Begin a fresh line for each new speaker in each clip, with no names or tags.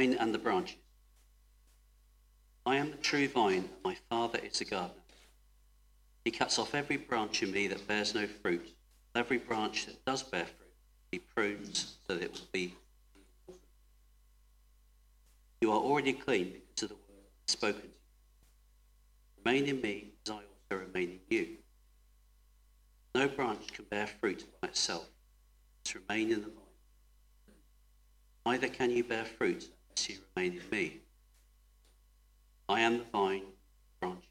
vine and the branches. I am the true vine, my Father is the gardener. He cuts off every branch in me that bears no fruit. Every branch that does bear fruit, he prunes so that it will be. You are already clean because of the word spoken to you. Remain in me as I also remain in you. No branch can bear fruit by itself. It remain in the vine. Neither can you bear fruit unless you remain in me. I am the vine, branch.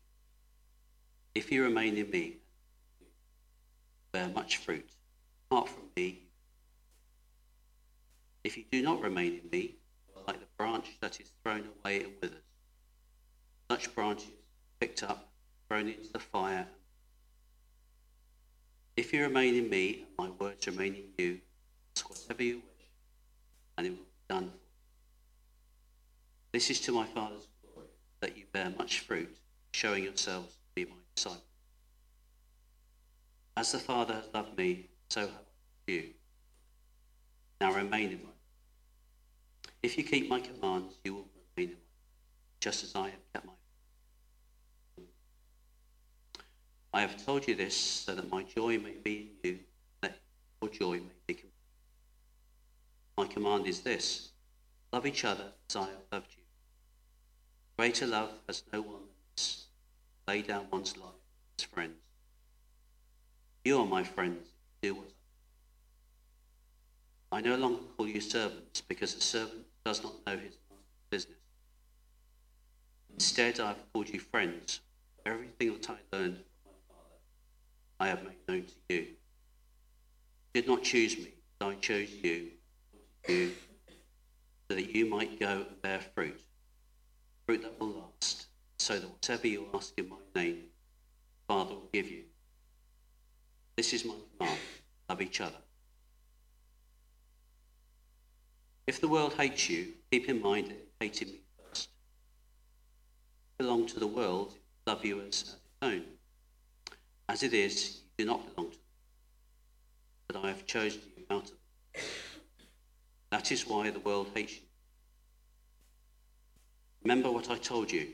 If you remain in me, bear much fruit. Apart from me, if you do not remain in me, like the branch that is thrown away and withers. Such branches picked up, thrown into the fire. If you remain in me, and my words remain in you, ask whatever you wish, and it will be done for. This is to my Father's glory, that you bear much fruit, showing yourselves to be my disciples. As the Father has loved me, so have you. Now remain in my If you keep my commands, you will remain in my just as I have kept my I have told you this so that my joy may be in you, that your joy may be complete. My command is this love each other as I have loved you. Greater love has no one than lay down one's life as friends. You are my friends do what I do. I no longer call you servants because a servant does not know his business. Instead, I have called you friends. Everything that I learned from my Father, I have made known to you. You did not choose me, but I chose you, you, so that you might go and bear fruit, fruit that will last, so that whatever you ask in my name, Father will give you. This is my command: love each other. If the world hates you, keep in mind it hated me first. Belong to the world, love you as, as its own. As it is, you do not belong to the world, but I have chosen you out of it. That is why the world hates you. Remember what I told you.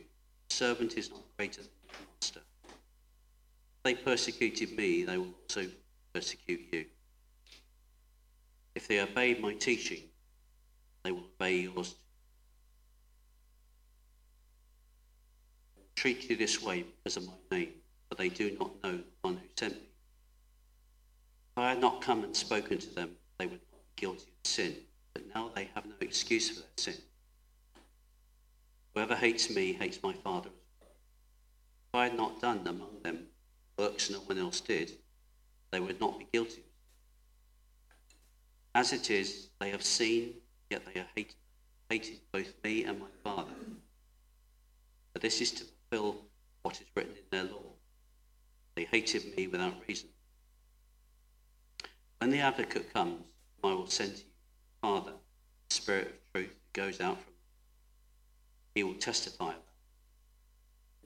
The servant is not greater than the master. If they persecuted me, they will also persecute you. If they obeyed my teaching, they will obey yours. Treat you this way because of my name, but they do not know the one who sent me. If I had not come and spoken to them, they would not be guilty of sin, but now they have no excuse for their sin. Whoever hates me hates my Father. If I had not done among them works no one else did, they would not be guilty. As it is, they have seen, yet they have hated, hated both me and my Father. But this is to fulfill what is written in their law. They hated me without reason. When the advocate comes, I will send to you, Father, the Spirit of truth that goes out from he will testify.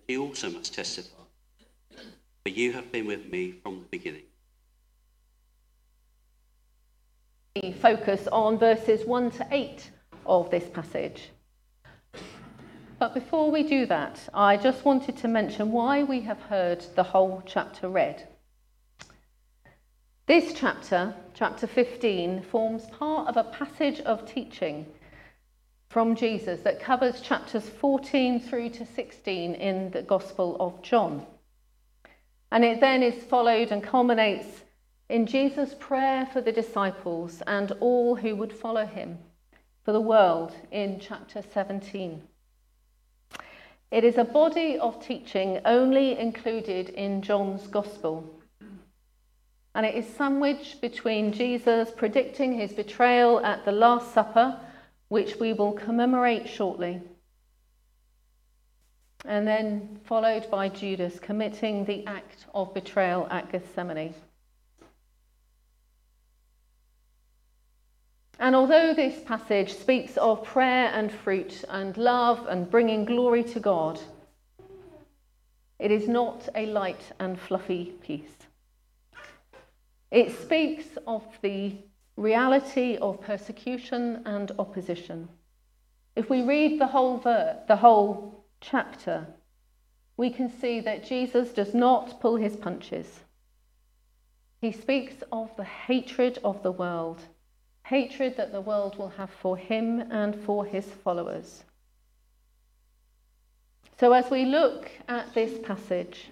You also must testify, for you have been with me from the beginning.
We focus on verses 1 to 8 of this passage. But before we do that, I just wanted to mention why we have heard the whole chapter read. This chapter, chapter 15, forms part of a passage of teaching from Jesus that covers chapters 14 through to 16 in the Gospel of John. And it then is followed and culminates in Jesus' prayer for the disciples and all who would follow him for the world in chapter 17. It is a body of teaching only included in John's Gospel. And it is sandwiched between Jesus predicting his betrayal at the Last Supper, which we will commemorate shortly, and then followed by Judas committing the act of betrayal at Gethsemane. And although this passage speaks of prayer and fruit and love and bringing glory to God, it is not a light and fluffy piece. It speaks of the reality of persecution and opposition. if we read the whole ver- the whole chapter, we can see that Jesus does not pull his punches. He speaks of the hatred of the world, hatred that the world will have for him and for his followers. So, as we look at this passage,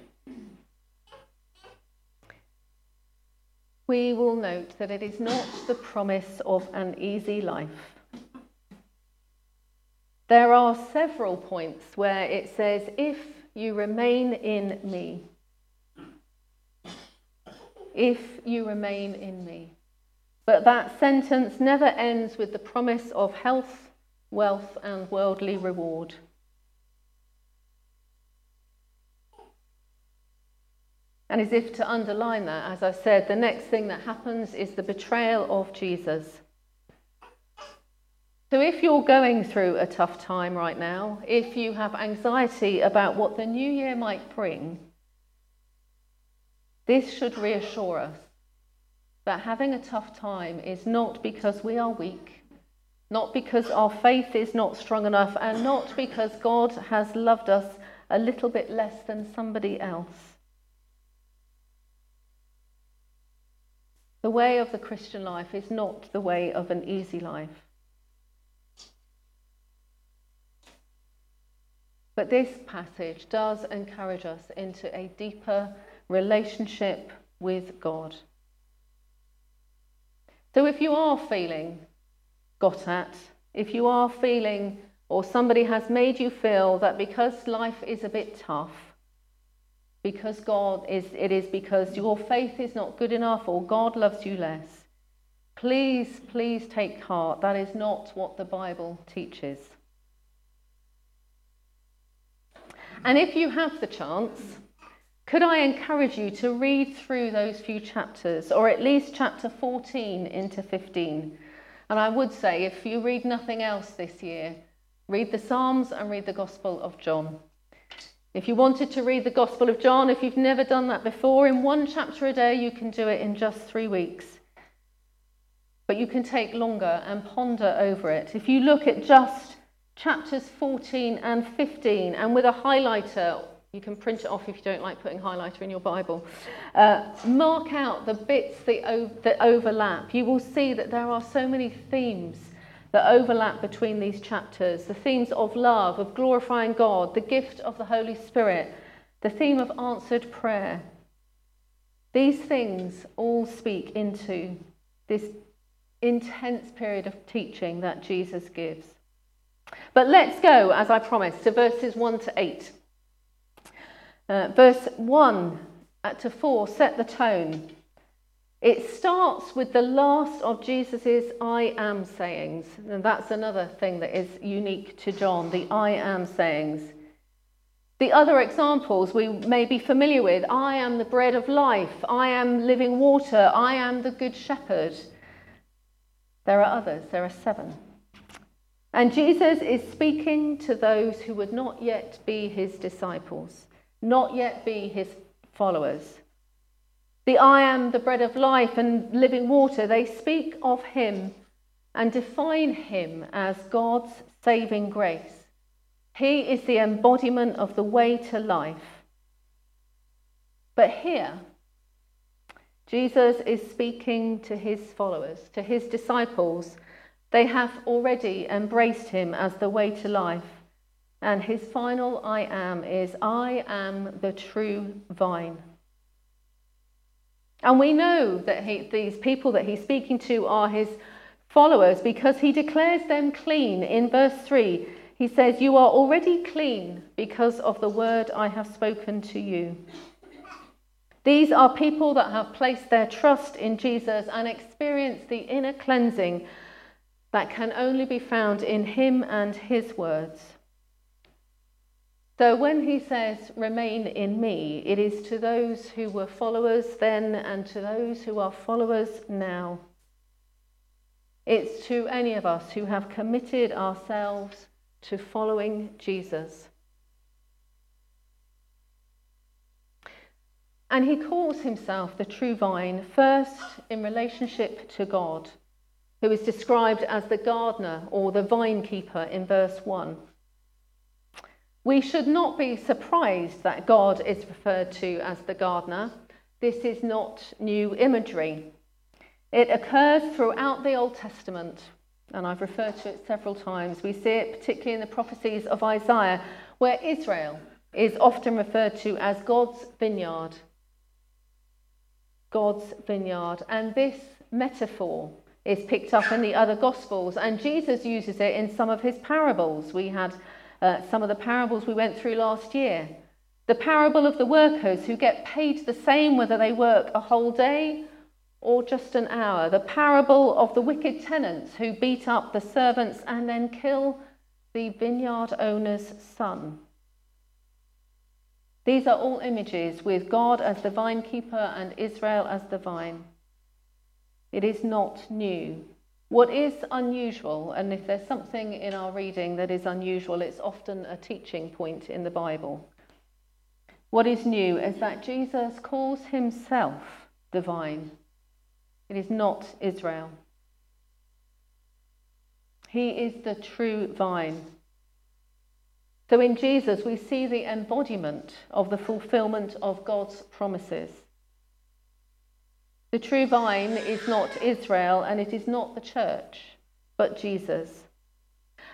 we will note that it is not the promise of an easy life. There are several points where it says, If you remain in me, if you remain in me. But that sentence never ends with the promise of health, wealth, and worldly reward. And as if to underline that, as I said, the next thing that happens is the betrayal of Jesus. So, if you're going through a tough time right now, if you have anxiety about what the new year might bring, this should reassure us that having a tough time is not because we are weak, not because our faith is not strong enough, and not because God has loved us a little bit less than somebody else. The way of the Christian life is not the way of an easy life. But this passage does encourage us into a deeper relationship with God. So if you are feeling got at, if you are feeling or somebody has made you feel that because life is a bit tough, because God is, it is because your faith is not good enough or God loves you less. Please, please take heart. That is not what the Bible teaches. And if you have the chance, could I encourage you to read through those few chapters, or at least chapter 14 into 15? And I would say, if you read nothing else this year, read the Psalms and read the Gospel of John. If you wanted to read the Gospel of John, if you've never done that before, in one chapter a day, you can do it in just three weeks. But you can take longer and ponder over it. If you look at just chapters 14 and 15, and with a highlighter, you can print it off if you don't like putting highlighter in your Bible. Uh, mark out the bits that, that overlap. You will see that there are so many themes that overlap between these chapters the themes of love, of glorifying God, the gift of the Holy Spirit, the theme of answered prayer. These things all speak into this intense period of teaching that Jesus gives. But let's go, as I promised, to verses 1 to 8. Uh, verse 1 to 4 set the tone. It starts with the last of Jesus's I am sayings. And that's another thing that is unique to John, the I am sayings. The other examples we may be familiar with I am the bread of life, I am living water, I am the good shepherd. There are others, there are seven. And Jesus is speaking to those who would not yet be his disciples, not yet be his followers. The I am the bread of life and living water, they speak of him and define him as God's saving grace. He is the embodiment of the way to life. But here, Jesus is speaking to his followers, to his disciples. They have already embraced him as the way to life. And his final I am is I am the true vine. And we know that he, these people that he's speaking to are his followers because he declares them clean. In verse 3, he says, You are already clean because of the word I have spoken to you. These are people that have placed their trust in Jesus and experienced the inner cleansing that can only be found in him and his words. So when he says, remain in me, it is to those who were followers then and to those who are followers now. It's to any of us who have committed ourselves to following Jesus. And he calls himself the true vine, first in relationship to God, who is described as the gardener or the vine keeper in verse 1. We should not be surprised that God is referred to as the gardener. This is not new imagery. It occurs throughout the Old Testament, and I've referred to it several times. We see it particularly in the prophecies of Isaiah, where Israel is often referred to as God's vineyard. God's vineyard. And this metaphor is picked up in the other Gospels, and Jesus uses it in some of his parables. We had uh, some of the parables we went through last year. The parable of the workers who get paid the same whether they work a whole day or just an hour. The parable of the wicked tenants who beat up the servants and then kill the vineyard owner's son. These are all images with God as the vine keeper and Israel as the vine. It is not new. What is unusual, and if there's something in our reading that is unusual, it's often a teaching point in the Bible. What is new is that Jesus calls himself divine. It is not Israel. He is the true vine. So in Jesus, we see the embodiment of the fulfillment of God's promises. The true vine is not Israel and it is not the church, but Jesus.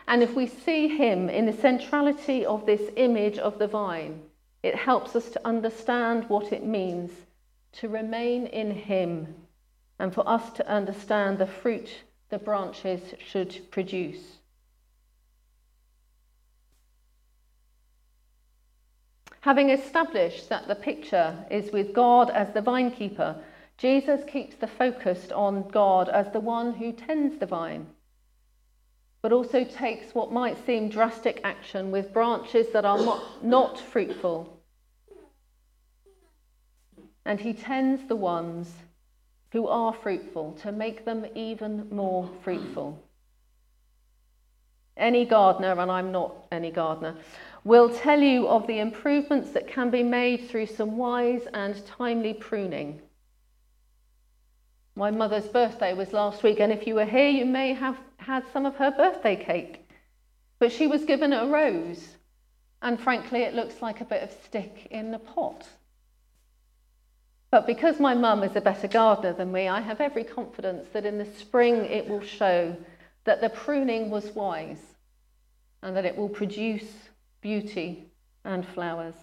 And if we see him in the centrality of this image of the vine, it helps us to understand what it means to remain in him and for us to understand the fruit the branches should produce. Having established that the picture is with God as the vine keeper, Jesus keeps the focus on God as the one who tends the vine, but also takes what might seem drastic action with branches that are not, not fruitful. And he tends the ones who are fruitful to make them even more fruitful. Any gardener, and I'm not any gardener, will tell you of the improvements that can be made through some wise and timely pruning. My mother's birthday was last week, and if you were here, you may have had some of her birthday cake. But she was given a rose, and frankly, it looks like a bit of stick in the pot. But because my mum is a better gardener than me, I have every confidence that in the spring it will show that the pruning was wise and that it will produce beauty and flowers.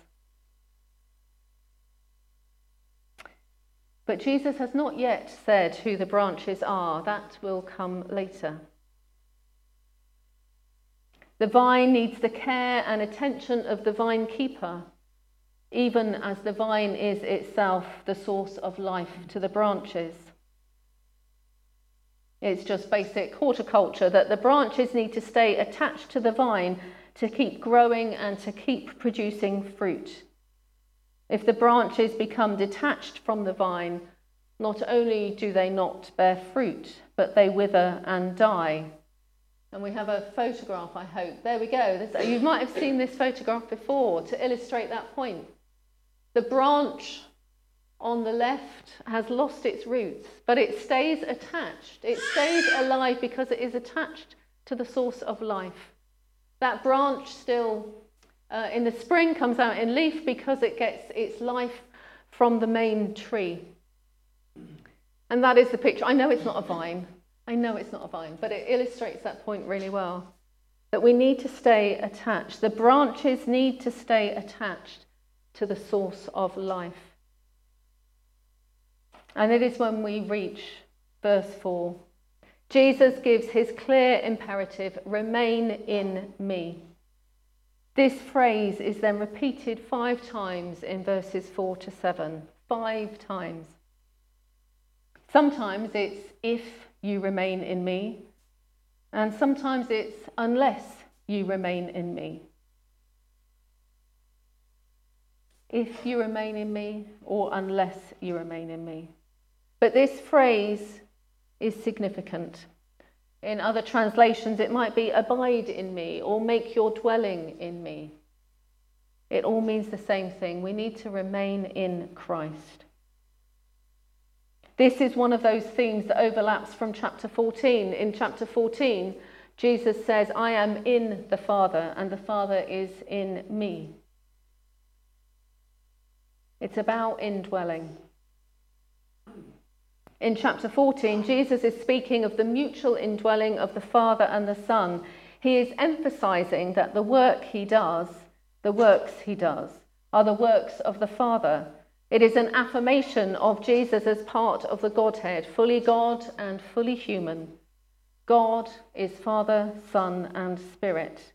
But Jesus has not yet said who the branches are. That will come later. The vine needs the care and attention of the vine keeper, even as the vine is itself the source of life to the branches. It's just basic horticulture that the branches need to stay attached to the vine to keep growing and to keep producing fruit. If the branches become detached from the vine, not only do they not bear fruit, but they wither and die. And we have a photograph, I hope. There we go. This, you might have seen this photograph before to illustrate that point. The branch on the left has lost its roots, but it stays attached. It stays alive because it is attached to the source of life. That branch still uh, in the spring comes out in leaf because it gets its life from the main tree. And that is the picture. I know it's not a vine. I know it's not a vine, but it illustrates that point really well. That we need to stay attached. The branches need to stay attached to the source of life. And it is when we reach verse 4. Jesus gives his clear imperative remain in me. This phrase is then repeated five times in verses 4 to 7. Five times. Sometimes it's if you remain in me, and sometimes it's unless you remain in me. If you remain in me, or unless you remain in me. But this phrase is significant. In other translations, it might be abide in me or make your dwelling in me. It all means the same thing. We need to remain in Christ. This is one of those themes that overlaps from chapter 14. In chapter 14, Jesus says, I am in the Father, and the Father is in me. It's about indwelling. In chapter 14, Jesus is speaking of the mutual indwelling of the Father and the Son. He is emphasizing that the work he does, the works he does, are the works of the Father it is an affirmation of Jesus as part of the Godhead, fully God and fully human. God is Father, Son, and Spirit.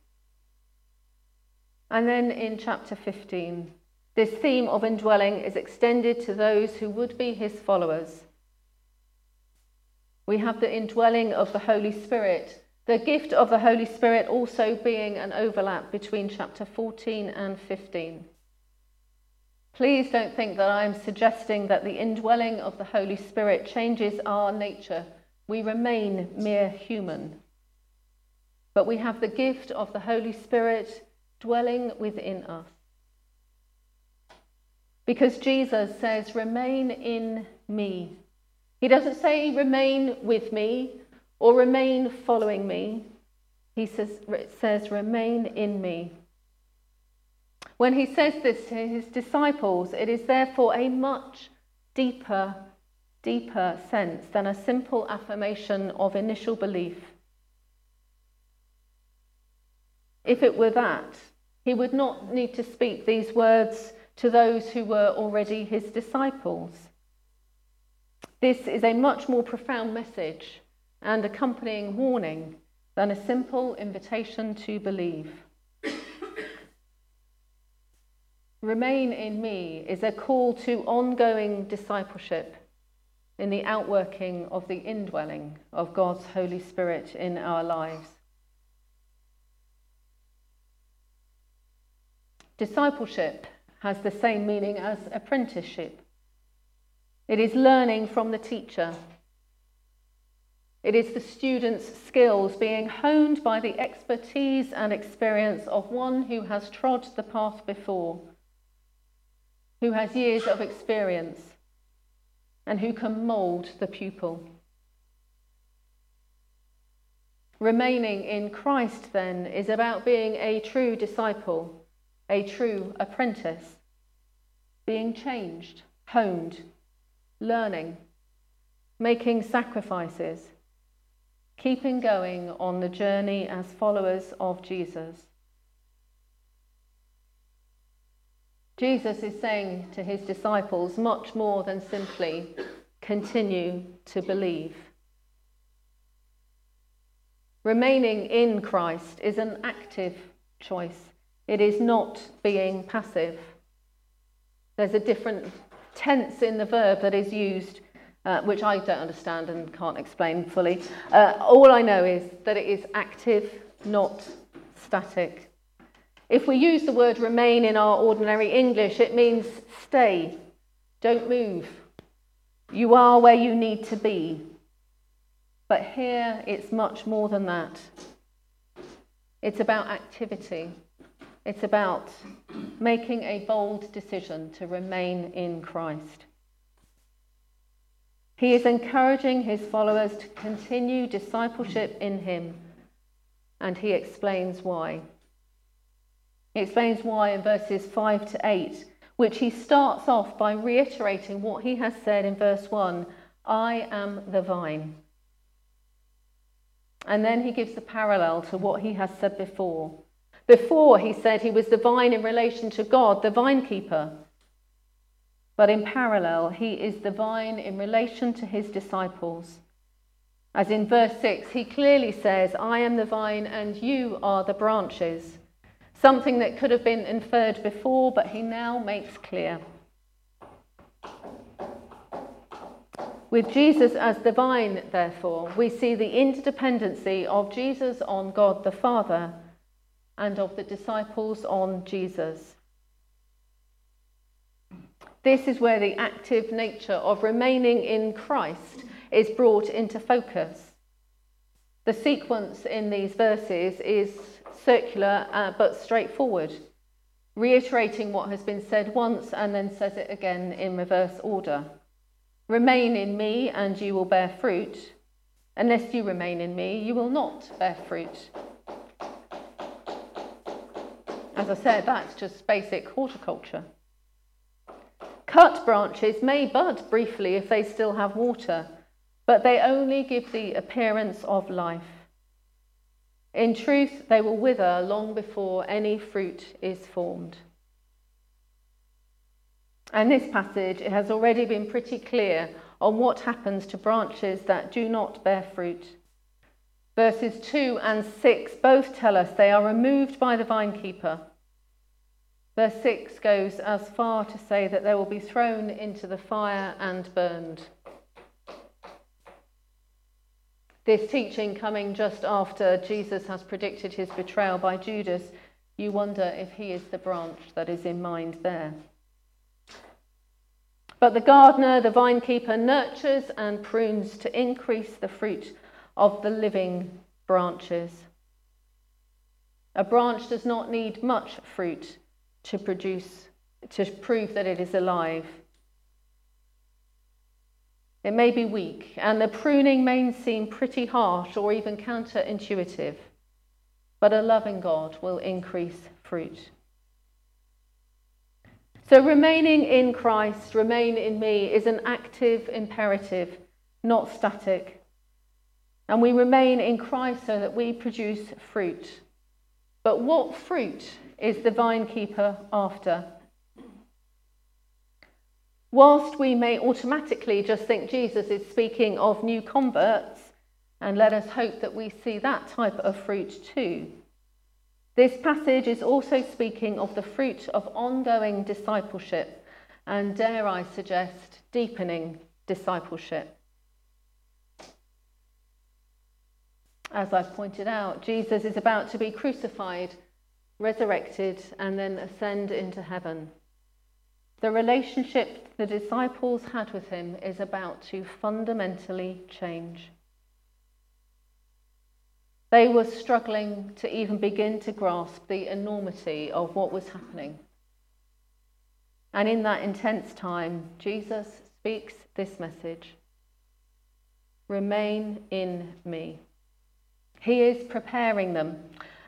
And then in chapter 15, this theme of indwelling is extended to those who would be his followers. We have the indwelling of the Holy Spirit, the gift of the Holy Spirit also being an overlap between chapter 14 and 15. Please don't think that I'm suggesting that the indwelling of the Holy Spirit changes our nature. We remain mere human. But we have the gift of the Holy Spirit dwelling within us. Because Jesus says, Remain in me. He doesn't say, Remain with me or remain following me. He says, says Remain in me. When he says this to his disciples, it is therefore a much deeper, deeper sense than a simple affirmation of initial belief. If it were that, he would not need to speak these words to those who were already his disciples. This is a much more profound message and accompanying warning than a simple invitation to believe. Remain in me is a call to ongoing discipleship in the outworking of the indwelling of God's Holy Spirit in our lives. Discipleship has the same meaning as apprenticeship. It is learning from the teacher. It is the student's skills being honed by the expertise and experience of one who has trod the path before who has years of experience and who can mould the pupil. Remaining in Christ, then, is about being a true disciple, a true apprentice, being changed, honed, learning, making sacrifices, keeping going on the journey as followers of Jesus. Jesus is saying to his disciples much more than simply continue to believe. Remaining in Christ is an active choice, it is not being passive. There's a different tense in the verb that is used, uh, which I don't understand and can't explain fully. Uh, all I know is that it is active, not static. If we use the word remain in our ordinary English, it means stay, don't move. You are where you need to be. But here it's much more than that. It's about activity. It's about making a bold decision to remain in Christ. He is encouraging his followers to continue discipleship in him, and he explains why. He explains why in verses 5 to 8, which he starts off by reiterating what he has said in verse 1 I am the vine. And then he gives the parallel to what he has said before. Before, he said he was the vine in relation to God, the vine keeper. But in parallel, he is the vine in relation to his disciples. As in verse 6, he clearly says, I am the vine and you are the branches something that could have been inferred before, but he now makes clear. With Jesus as the vine, therefore, we see the interdependency of Jesus on God the Father and of the disciples on Jesus. This is where the active nature of remaining in Christ is brought into focus. The sequence in these verses is circular uh, but straightforward, reiterating what has been said once and then says it again in reverse order. Remain in me, and you will bear fruit. Unless you remain in me, you will not bear fruit. As I said, that's just basic horticulture. Cut branches may bud briefly if they still have water, but they only give the appearance of life. In truth, they will wither long before any fruit is formed. And this passage it has already been pretty clear on what happens to branches that do not bear fruit. Verses 2 and 6 both tell us they are removed by the vinekeeper. Verse 6 goes as far to say that they will be thrown into the fire and burned. This teaching coming just after Jesus has predicted his betrayal by Judas, you wonder if he is the branch that is in mind there. But the gardener, the vinekeeper, nurtures and prunes to increase the fruit of the living branches. A branch does not need much fruit to produce, to prove that it is alive. It may be weak, and the pruning may seem pretty harsh or even counterintuitive, but a loving God will increase fruit. So, remaining in Christ, remain in me, is an active imperative, not static. And we remain in Christ so that we produce fruit. But what fruit is the vine keeper after? Whilst we may automatically just think Jesus is speaking of new converts, and let us hope that we see that type of fruit too. This passage is also speaking of the fruit of ongoing discipleship, and dare I suggest, deepening discipleship. As I've pointed out, Jesus is about to be crucified, resurrected, and then ascend into heaven. The relationship the disciples had with him is about to fundamentally change. They were struggling to even begin to grasp the enormity of what was happening. And in that intense time, Jesus speaks this message Remain in me. He is preparing them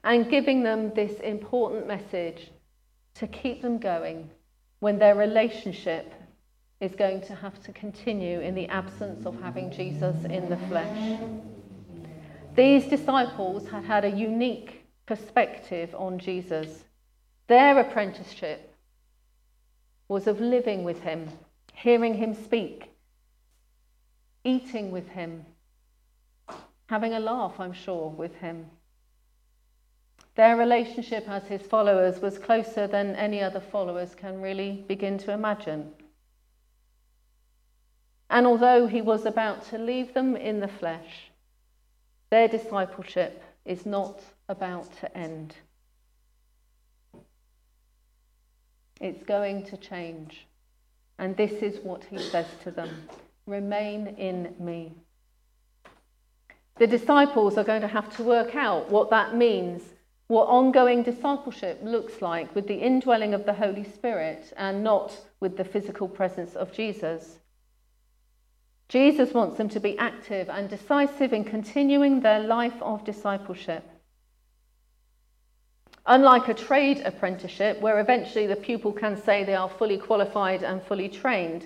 and giving them this important message to keep them going when their relationship is going to have to continue in the absence of having Jesus in the flesh. These disciples had had a unique perspective on Jesus. Their apprenticeship was of living with him, hearing him speak, eating with him, having a laugh, I'm sure, with him. Their relationship as his followers was closer than any other followers can really begin to imagine. And although he was about to leave them in the flesh, their discipleship is not about to end. It's going to change. And this is what he says to them Remain in me. The disciples are going to have to work out what that means what ongoing discipleship looks like with the indwelling of the Holy Spirit and not with the physical presence of Jesus. Jesus wants them to be active and decisive in continuing their life of discipleship. Unlike a trade apprenticeship, where eventually the pupil can say they are fully qualified and fully trained,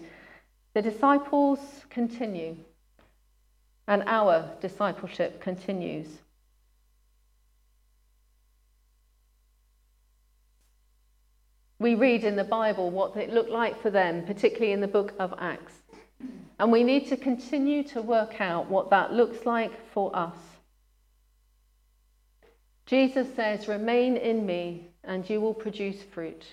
the disciples continue, and our discipleship continues. we read in the Bible what it looked like for them, particularly in the book of Acts. And we need to continue to work out what that looks like for us. Jesus says, Remain in me, and you will produce fruit.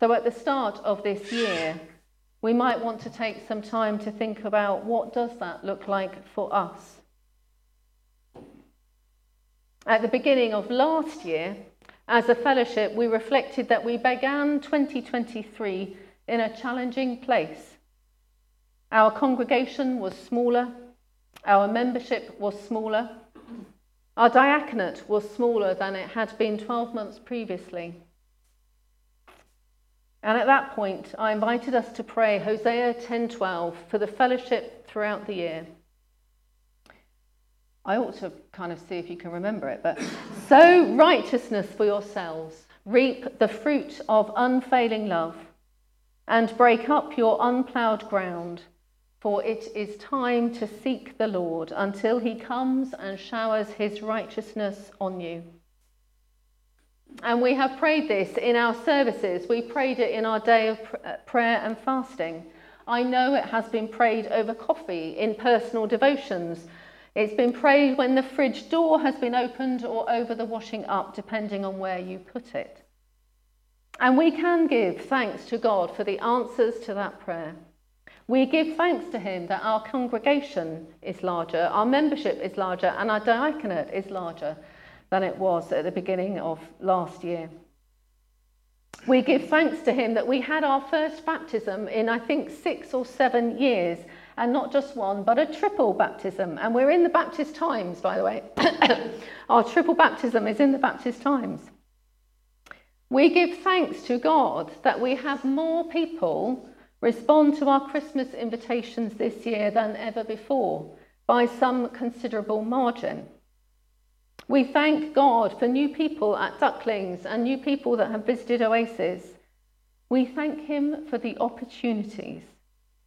So at the start of this year, we might want to take some time to think about what does that look like for us. At the beginning of last year, as a fellowship, we reflected that we began 2023 in a challenging place. Our congregation was smaller, our membership was smaller, our diaconate was smaller than it had been 12 months previously. And at that point, I invited us to pray Hosea 10:12 for the fellowship throughout the year. I ought to kind of see if you can remember it, but sow righteousness for yourselves, reap the fruit of unfailing love, and break up your unploughed ground, for it is time to seek the Lord until he comes and showers his righteousness on you. And we have prayed this in our services. We prayed it in our day of uh, prayer and fasting. I know it has been prayed over coffee in personal devotions. It's been prayed when the fridge door has been opened or over the washing up, depending on where you put it. And we can give thanks to God for the answers to that prayer. We give thanks to Him that our congregation is larger, our membership is larger, and our diaconate is larger than it was at the beginning of last year. We give thanks to Him that we had our first baptism in, I think, six or seven years, and not just one, but a triple baptism. And we're in the Baptist Times, by the way. our triple baptism is in the Baptist Times. We give thanks to God that we have more people respond to our Christmas invitations this year than ever before by some considerable margin. We thank God for new people at Ducklings and new people that have visited Oasis. We thank Him for the opportunities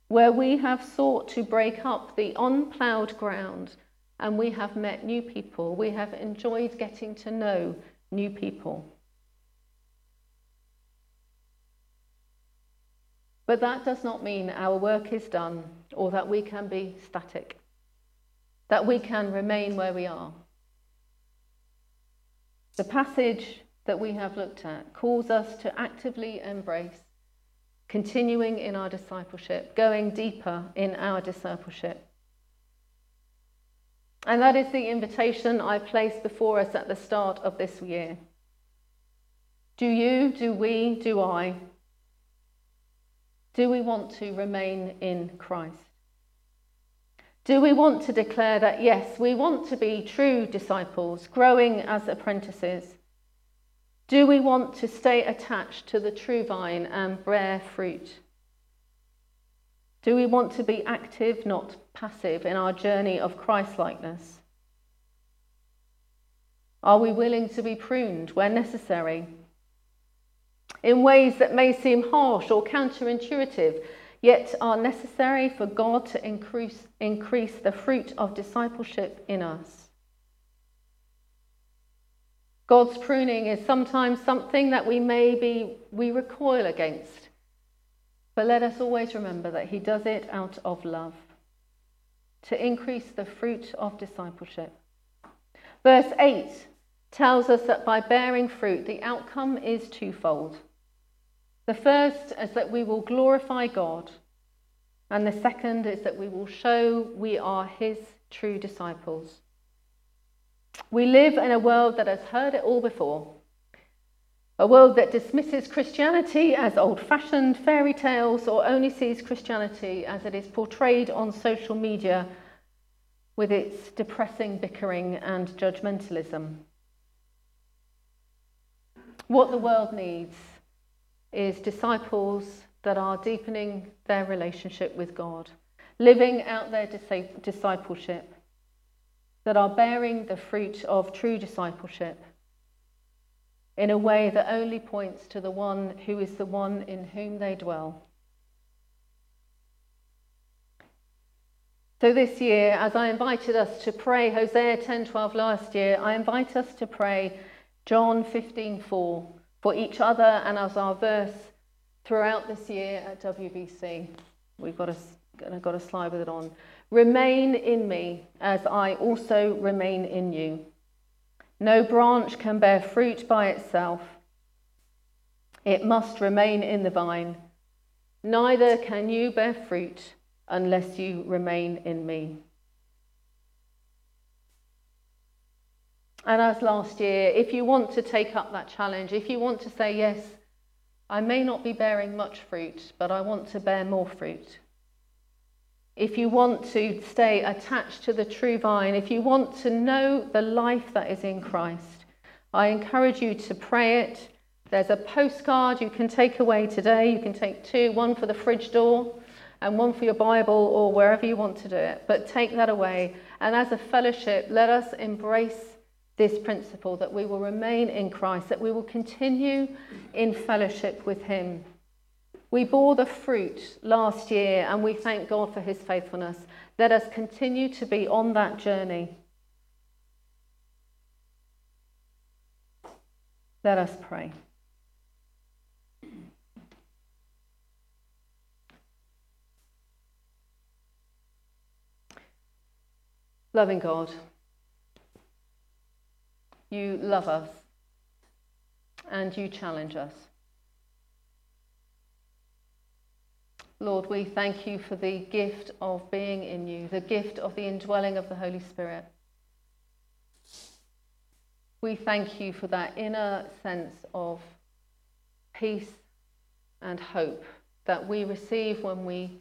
where we have sought to break up the unploughed ground and we have met new people. We have enjoyed getting to know new people. But that does not mean our work is done or that we can be static, that we can remain where we are. The passage that we have looked at calls us to actively embrace, continuing in our discipleship, going deeper in our discipleship. And that is the invitation I placed before us at the start of this year. Do you, do we, do I? Do we want to remain in Christ? Do we want to declare that, yes, we want to be true disciples, growing as apprentices? Do we want to stay attached to the true vine and bear fruit? Do we want to be active, not passive, in our journey of Christlikeness? Are we willing to be pruned where necessary? In ways that may seem harsh or counterintuitive, yet are necessary for God to increase, increase the fruit of discipleship in us. God's pruning is sometimes something that we maybe we recoil against. But let us always remember that he does it out of love to increase the fruit of discipleship. Verse 8 tells us that by bearing fruit, the outcome is twofold. The first is that we will glorify God, and the second is that we will show we are His true disciples. We live in a world that has heard it all before. A world that dismisses Christianity as old fashioned fairy tales or only sees Christianity as it is portrayed on social media with its depressing bickering and judgmentalism. What the world needs is disciples that are deepening their relationship with God, living out their discipleship, that are bearing the fruit of true discipleship in a way that only points to the one who is the one in whom they dwell. So this year, as I invited us to pray Hosea 10:12 last year, I invite us to pray John 15:4 for each other and as our verse throughout this year at WBC. We've got a, got a slide with it on. Remain in me as I also remain in you. No branch can bear fruit by itself. It must remain in the vine. Neither can you bear fruit unless you remain in me. And as last year, if you want to take up that challenge, if you want to say, Yes, I may not be bearing much fruit, but I want to bear more fruit. If you want to stay attached to the true vine, if you want to know the life that is in Christ, I encourage you to pray it, There's a postcard you can take away today. You can take two one for the fridge door and one for your Bible or wherever you want to do it. But take that away. And as a fellowship, let us embrace this principle that we will remain in Christ, that we will continue in fellowship with Him. We bore the fruit last year and we thank God for His faithfulness. Let us continue to be on that journey. Let us pray. Loving God, you love us and you challenge us. Lord, we thank you for the gift of being in you, the gift of the indwelling of the Holy Spirit. We thank you for that inner sense of peace and hope that we receive when we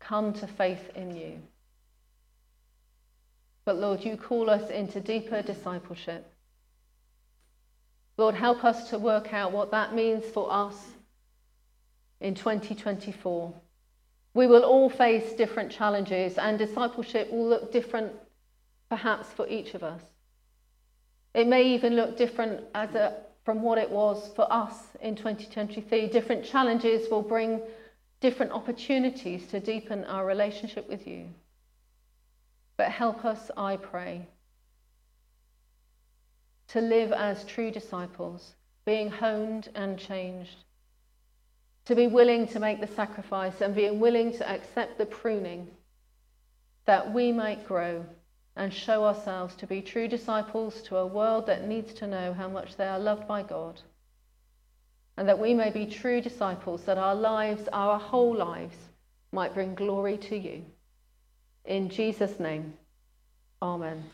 come to faith in you. But Lord, you call us into deeper discipleship. Lord, help us to work out what that means for us in 2024. We will all face different challenges, and discipleship will look different perhaps for each of us. It may even look different as a, from what it was for us in 2023. Different challenges will bring different opportunities to deepen our relationship with you. But help us, I pray, to live as true disciples, being honed and changed, to be willing to make the sacrifice and being willing to accept the pruning that we might grow and show ourselves to be true disciples to a world that needs to know how much they are loved by God. And that we may be true disciples, that our lives, our whole lives, might bring glory to you. In Jesus' name, Amen.